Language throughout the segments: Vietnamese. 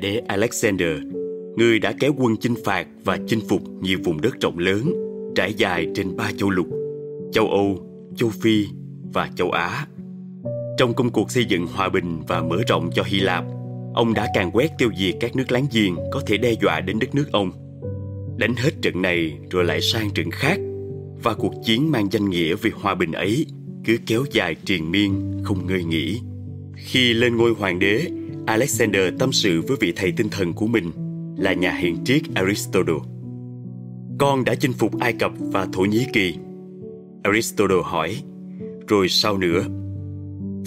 đế Alexander, người đã kéo quân chinh phạt và chinh phục nhiều vùng đất rộng lớn, trải dài trên ba châu lục, châu Âu, châu Phi và châu Á. Trong công cuộc xây dựng hòa bình và mở rộng cho Hy Lạp, ông đã càng quét tiêu diệt các nước láng giềng có thể đe dọa đến đất nước ông. Đánh hết trận này rồi lại sang trận khác, và cuộc chiến mang danh nghĩa vì hòa bình ấy cứ kéo dài triền miên không ngơi nghỉ. Khi lên ngôi hoàng đế, Alexander tâm sự với vị thầy tinh thần của mình là nhà hiền triết Aristotle. Con đã chinh phục Ai Cập và Thổ Nhĩ Kỳ. Aristotle hỏi, rồi sao nữa?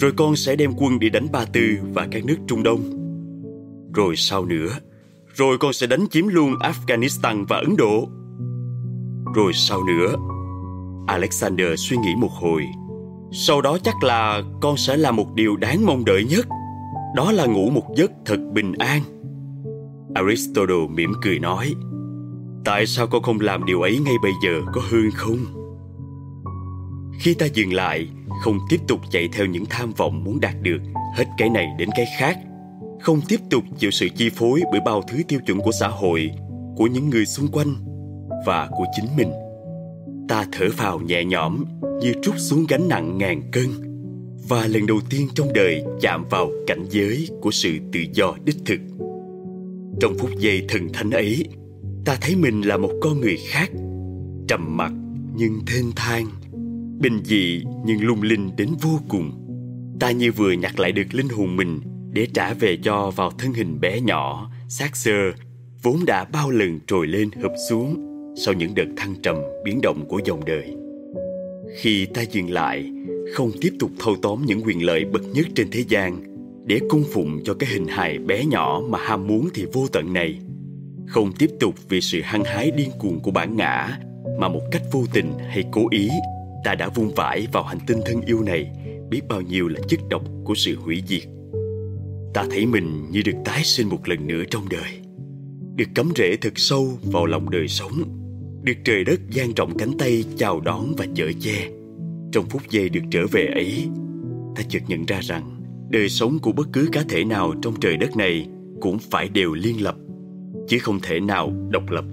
Rồi con sẽ đem quân đi đánh Ba Tư và các nước Trung Đông. Rồi sao nữa? Rồi con sẽ đánh chiếm luôn Afghanistan và Ấn Độ. Rồi sao nữa? Alexander suy nghĩ một hồi. Sau đó chắc là con sẽ làm một điều đáng mong đợi nhất. Đó là ngủ một giấc thật bình an. Aristotle mỉm cười nói, Tại sao con không làm điều ấy ngay bây giờ có hơn không? Khi ta dừng lại, không tiếp tục chạy theo những tham vọng muốn đạt được hết cái này đến cái khác, không tiếp tục chịu sự chi phối bởi bao thứ tiêu chuẩn của xã hội, của những người xung quanh và của chính mình ta thở phào nhẹ nhõm như trút xuống gánh nặng ngàn cân và lần đầu tiên trong đời chạm vào cảnh giới của sự tự do đích thực. Trong phút giây thần thánh ấy, ta thấy mình là một con người khác, trầm mặc nhưng thênh thang, bình dị nhưng lung linh đến vô cùng. Ta như vừa nhặt lại được linh hồn mình để trả về cho vào thân hình bé nhỏ, xác xơ, vốn đã bao lần trồi lên hợp xuống sau những đợt thăng trầm biến động của dòng đời. Khi ta dừng lại không tiếp tục thâu tóm những quyền lợi bậc nhất trên thế gian để cung phụng cho cái hình hài bé nhỏ mà ham muốn thì vô tận này. Không tiếp tục vì sự hăng hái điên cuồng của bản ngã mà một cách vô tình hay cố ý, ta đã vung vãi vào hành tinh thân yêu này biết bao nhiêu là chất độc của sự hủy diệt. Ta thấy mình như được tái sinh một lần nữa trong đời, được cắm rễ thật sâu vào lòng đời sống, được trời đất dang rộng cánh tay chào đón và chở che trong phút giây được trở về ấy. Ta chợt nhận ra rằng, đời sống của bất cứ cá thể nào trong trời đất này cũng phải đều liên lập, chứ không thể nào độc lập.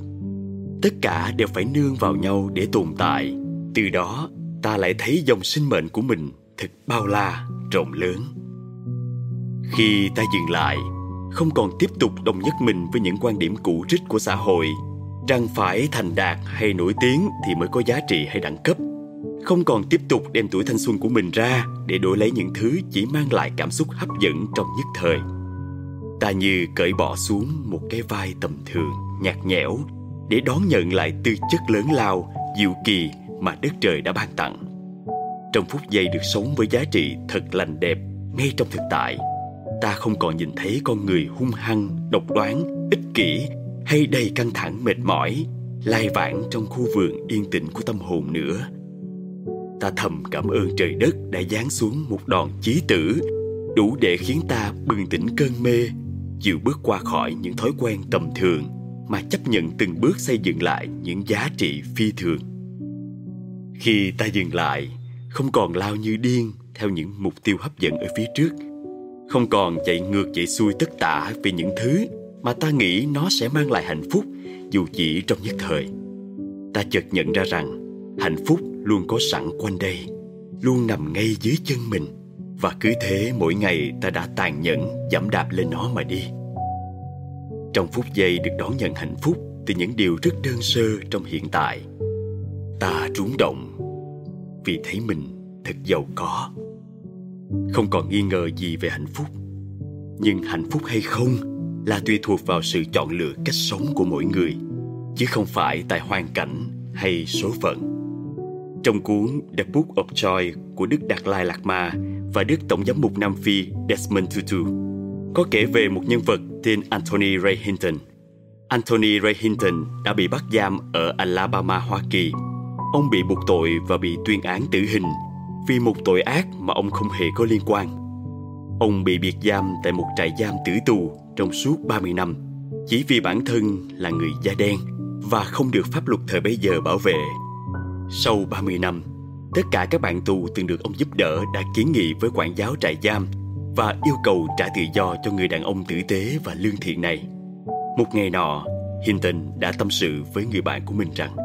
Tất cả đều phải nương vào nhau để tồn tại. Từ đó, ta lại thấy dòng sinh mệnh của mình thật bao la, rộng lớn. Khi ta dừng lại, không còn tiếp tục đồng nhất mình với những quan điểm cũ rích của xã hội, rằng phải thành đạt hay nổi tiếng thì mới có giá trị hay đẳng cấp không còn tiếp tục đem tuổi thanh xuân của mình ra để đổi lấy những thứ chỉ mang lại cảm xúc hấp dẫn trong nhất thời. Ta như cởi bỏ xuống một cái vai tầm thường, nhạt nhẽo, để đón nhận lại tư chất lớn lao diệu kỳ mà đất trời đã ban tặng. Trong phút giây được sống với giá trị thật lành đẹp, ngay trong thực tại, ta không còn nhìn thấy con người hung hăng, độc đoán, ích kỷ hay đầy căng thẳng mệt mỏi, lai vãng trong khu vườn yên tĩnh của tâm hồn nữa ta thầm cảm ơn trời đất đã giáng xuống một đòn chí tử, đủ để khiến ta bừng tỉnh cơn mê, chịu bước qua khỏi những thói quen tầm thường mà chấp nhận từng bước xây dựng lại những giá trị phi thường. Khi ta dừng lại, không còn lao như điên theo những mục tiêu hấp dẫn ở phía trước, không còn chạy ngược chạy xuôi tất tả vì những thứ mà ta nghĩ nó sẽ mang lại hạnh phúc dù chỉ trong nhất thời. Ta chợt nhận ra rằng hạnh phúc luôn có sẵn quanh đây, luôn nằm ngay dưới chân mình. Và cứ thế mỗi ngày ta đã tàn nhẫn, dẫm đạp lên nó mà đi. Trong phút giây được đón nhận hạnh phúc từ những điều rất đơn sơ trong hiện tại, ta rúng động vì thấy mình thật giàu có. Không còn nghi ngờ gì về hạnh phúc, nhưng hạnh phúc hay không là tùy thuộc vào sự chọn lựa cách sống của mỗi người, chứ không phải tại hoàn cảnh hay số phận trong cuốn The Book of Joy của Đức Đạt Lai Lạt Ma và Đức Tổng giám mục Nam Phi Desmond Tutu có kể về một nhân vật tên Anthony Ray Hinton. Anthony Ray Hinton đã bị bắt giam ở Alabama, Hoa Kỳ. Ông bị buộc tội và bị tuyên án tử hình vì một tội ác mà ông không hề có liên quan. Ông bị biệt giam tại một trại giam tử tù trong suốt 30 năm chỉ vì bản thân là người da đen và không được pháp luật thời bấy giờ bảo vệ. Sau 30 năm, tất cả các bạn tù từng được ông giúp đỡ đã kiến nghị với quản giáo trại giam và yêu cầu trả tự do cho người đàn ông tử tế và lương thiện này. Một ngày nọ, Hinton đã tâm sự với người bạn của mình rằng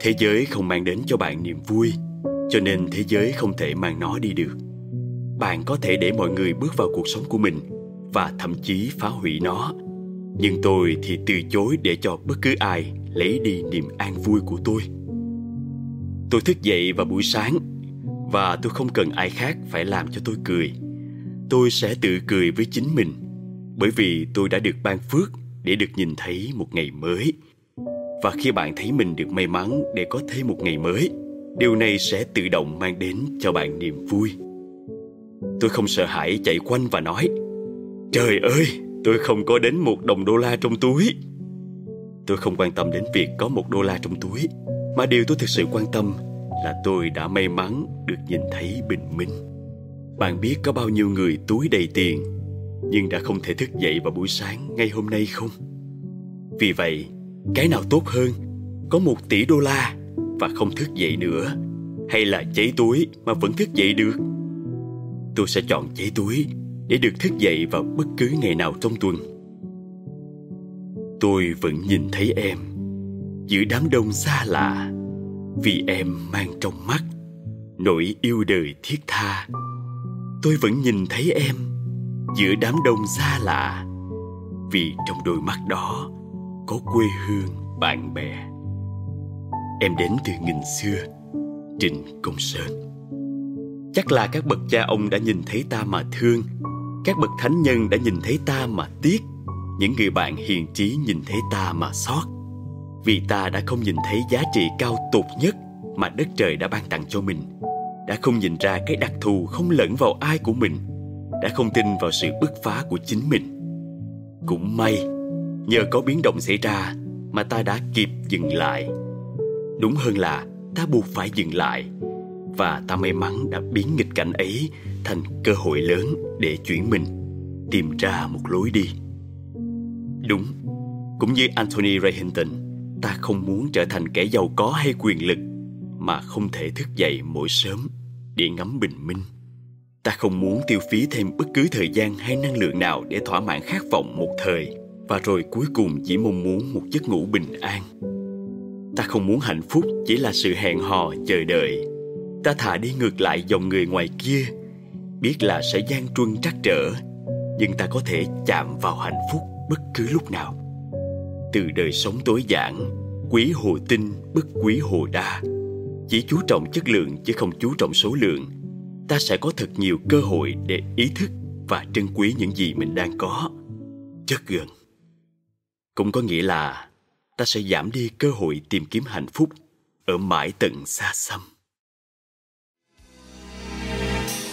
Thế giới không mang đến cho bạn niềm vui, cho nên thế giới không thể mang nó đi được. Bạn có thể để mọi người bước vào cuộc sống của mình và thậm chí phá hủy nó. Nhưng tôi thì từ chối để cho bất cứ ai lấy đi niềm an vui của tôi. Tôi thức dậy vào buổi sáng và tôi không cần ai khác phải làm cho tôi cười. Tôi sẽ tự cười với chính mình bởi vì tôi đã được ban phước để được nhìn thấy một ngày mới. Và khi bạn thấy mình được may mắn để có thêm một ngày mới, điều này sẽ tự động mang đến cho bạn niềm vui. Tôi không sợ hãi chạy quanh và nói Trời ơi, tôi không có đến một đồng đô la trong túi. Tôi không quan tâm đến việc có một đô la trong túi, mà điều tôi thực sự quan tâm là tôi đã may mắn được nhìn thấy bình minh. Bạn biết có bao nhiêu người túi đầy tiền nhưng đã không thể thức dậy vào buổi sáng ngay hôm nay không? Vì vậy, cái nào tốt hơn, có một tỷ đô la và không thức dậy nữa, hay là cháy túi mà vẫn thức dậy được? Tôi sẽ chọn cháy túi để được thức dậy vào bất cứ ngày nào trong tuần. Tôi vẫn nhìn thấy em giữa đám đông xa lạ, vì em mang trong mắt nỗi yêu đời thiết tha. Tôi vẫn nhìn thấy em giữa đám đông xa lạ, vì trong đôi mắt đó có quê hương bạn bè. Em đến từ nghìn xưa trình công sơn. Chắc là các bậc cha ông đã nhìn thấy ta mà thương, các bậc thánh nhân đã nhìn thấy ta mà tiếc. Những người bạn hiền trí nhìn thấy ta mà xót vì ta đã không nhìn thấy giá trị cao tột nhất mà đất trời đã ban tặng cho mình. Đã không nhìn ra cái đặc thù không lẫn vào ai của mình. Đã không tin vào sự bứt phá của chính mình. Cũng may, nhờ có biến động xảy ra mà ta đã kịp dừng lại. Đúng hơn là ta buộc phải dừng lại và ta may mắn đã biến nghịch cảnh ấy thành cơ hội lớn để chuyển mình, tìm ra một lối đi. Đúng, cũng như anthony ray hinton ta không muốn trở thành kẻ giàu có hay quyền lực, mà không thể thức dậy mỗi sớm để ngắm bình minh. Ta không muốn tiêu phí thêm bất cứ thời gian hay năng lượng nào để thỏa mãn khát vọng một thời, và rồi cuối cùng chỉ mong muốn một giấc ngủ bình an. Ta không muốn hạnh phúc chỉ là sự hẹn hò chờ đợi. Ta thà đi ngược lại dòng người ngoài kia, biết là sẽ gian truân trắc trở, nhưng ta có thể chạm vào hạnh phúc bất cứ lúc nào từ đời sống tối giản, quý hồ tinh bất quý hồ đa. Chỉ chú trọng chất lượng chứ không chú trọng số lượng. Ta sẽ có thật nhiều cơ hội để ý thức và trân quý những gì mình đang có. Chất gần. Cũng có nghĩa là ta sẽ giảm đi cơ hội tìm kiếm hạnh phúc ở mãi tận xa xăm.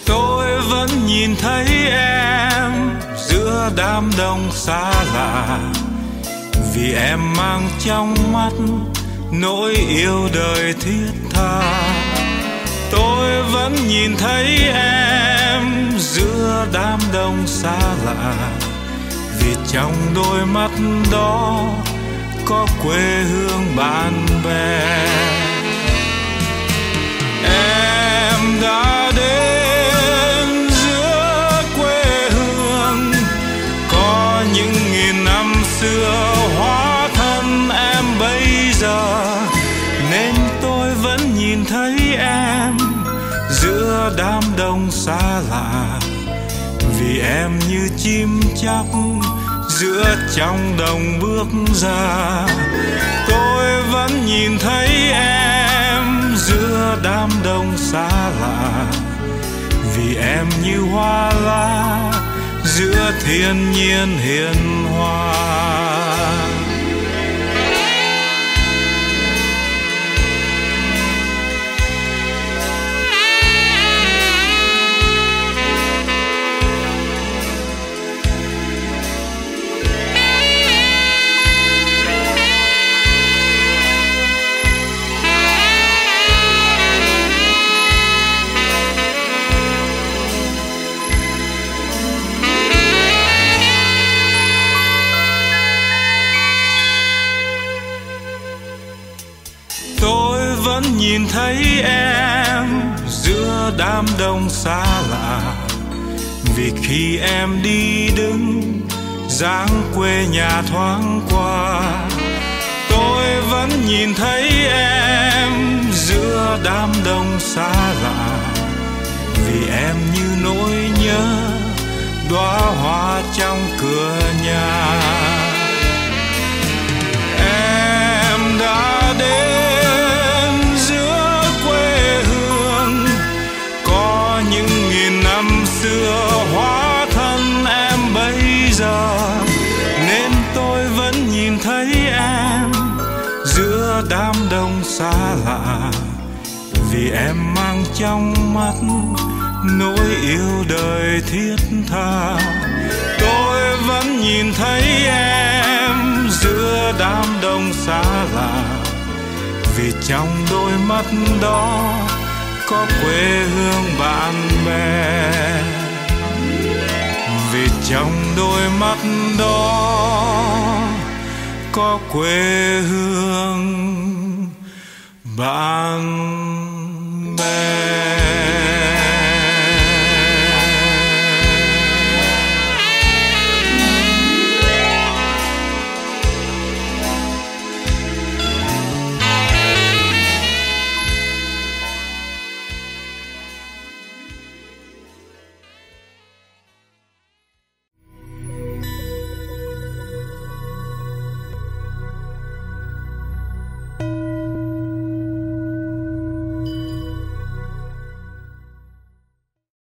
Tôi vẫn nhìn thấy em giữa đám đông xa lạ vì em mang trong mắt nỗi yêu đời thiết tha. Tôi vẫn nhìn thấy em giữa đám đông xa lạ, vì trong đôi mắt đó có quê hương bạn bè. Em đã đến chim chóc giữa trong đồng bước ra. Tôi vẫn nhìn thấy em giữa đám đông xa lạ. Vì em như hoa lá giữa thiên nhiên hiền hòa. Nhìn thấy em giữa đám đông xa lạ. Vì khi em đi đứng dáng quê nhà thoáng qua, tôi vẫn nhìn thấy em giữa đám đông xa lạ. Vì em như nỗi nhớ đóa hoa trong cửa nhà. Giữa đám đông xa lạ, vì em mang trong mắt nỗi yêu đời thiết tha. Tôi vẫn nhìn thấy em giữa đám đông xa lạ, vì trong đôi mắt đó có quê hương bạn bè. Vì trong đôi mắt đó có quê hương bạn bè.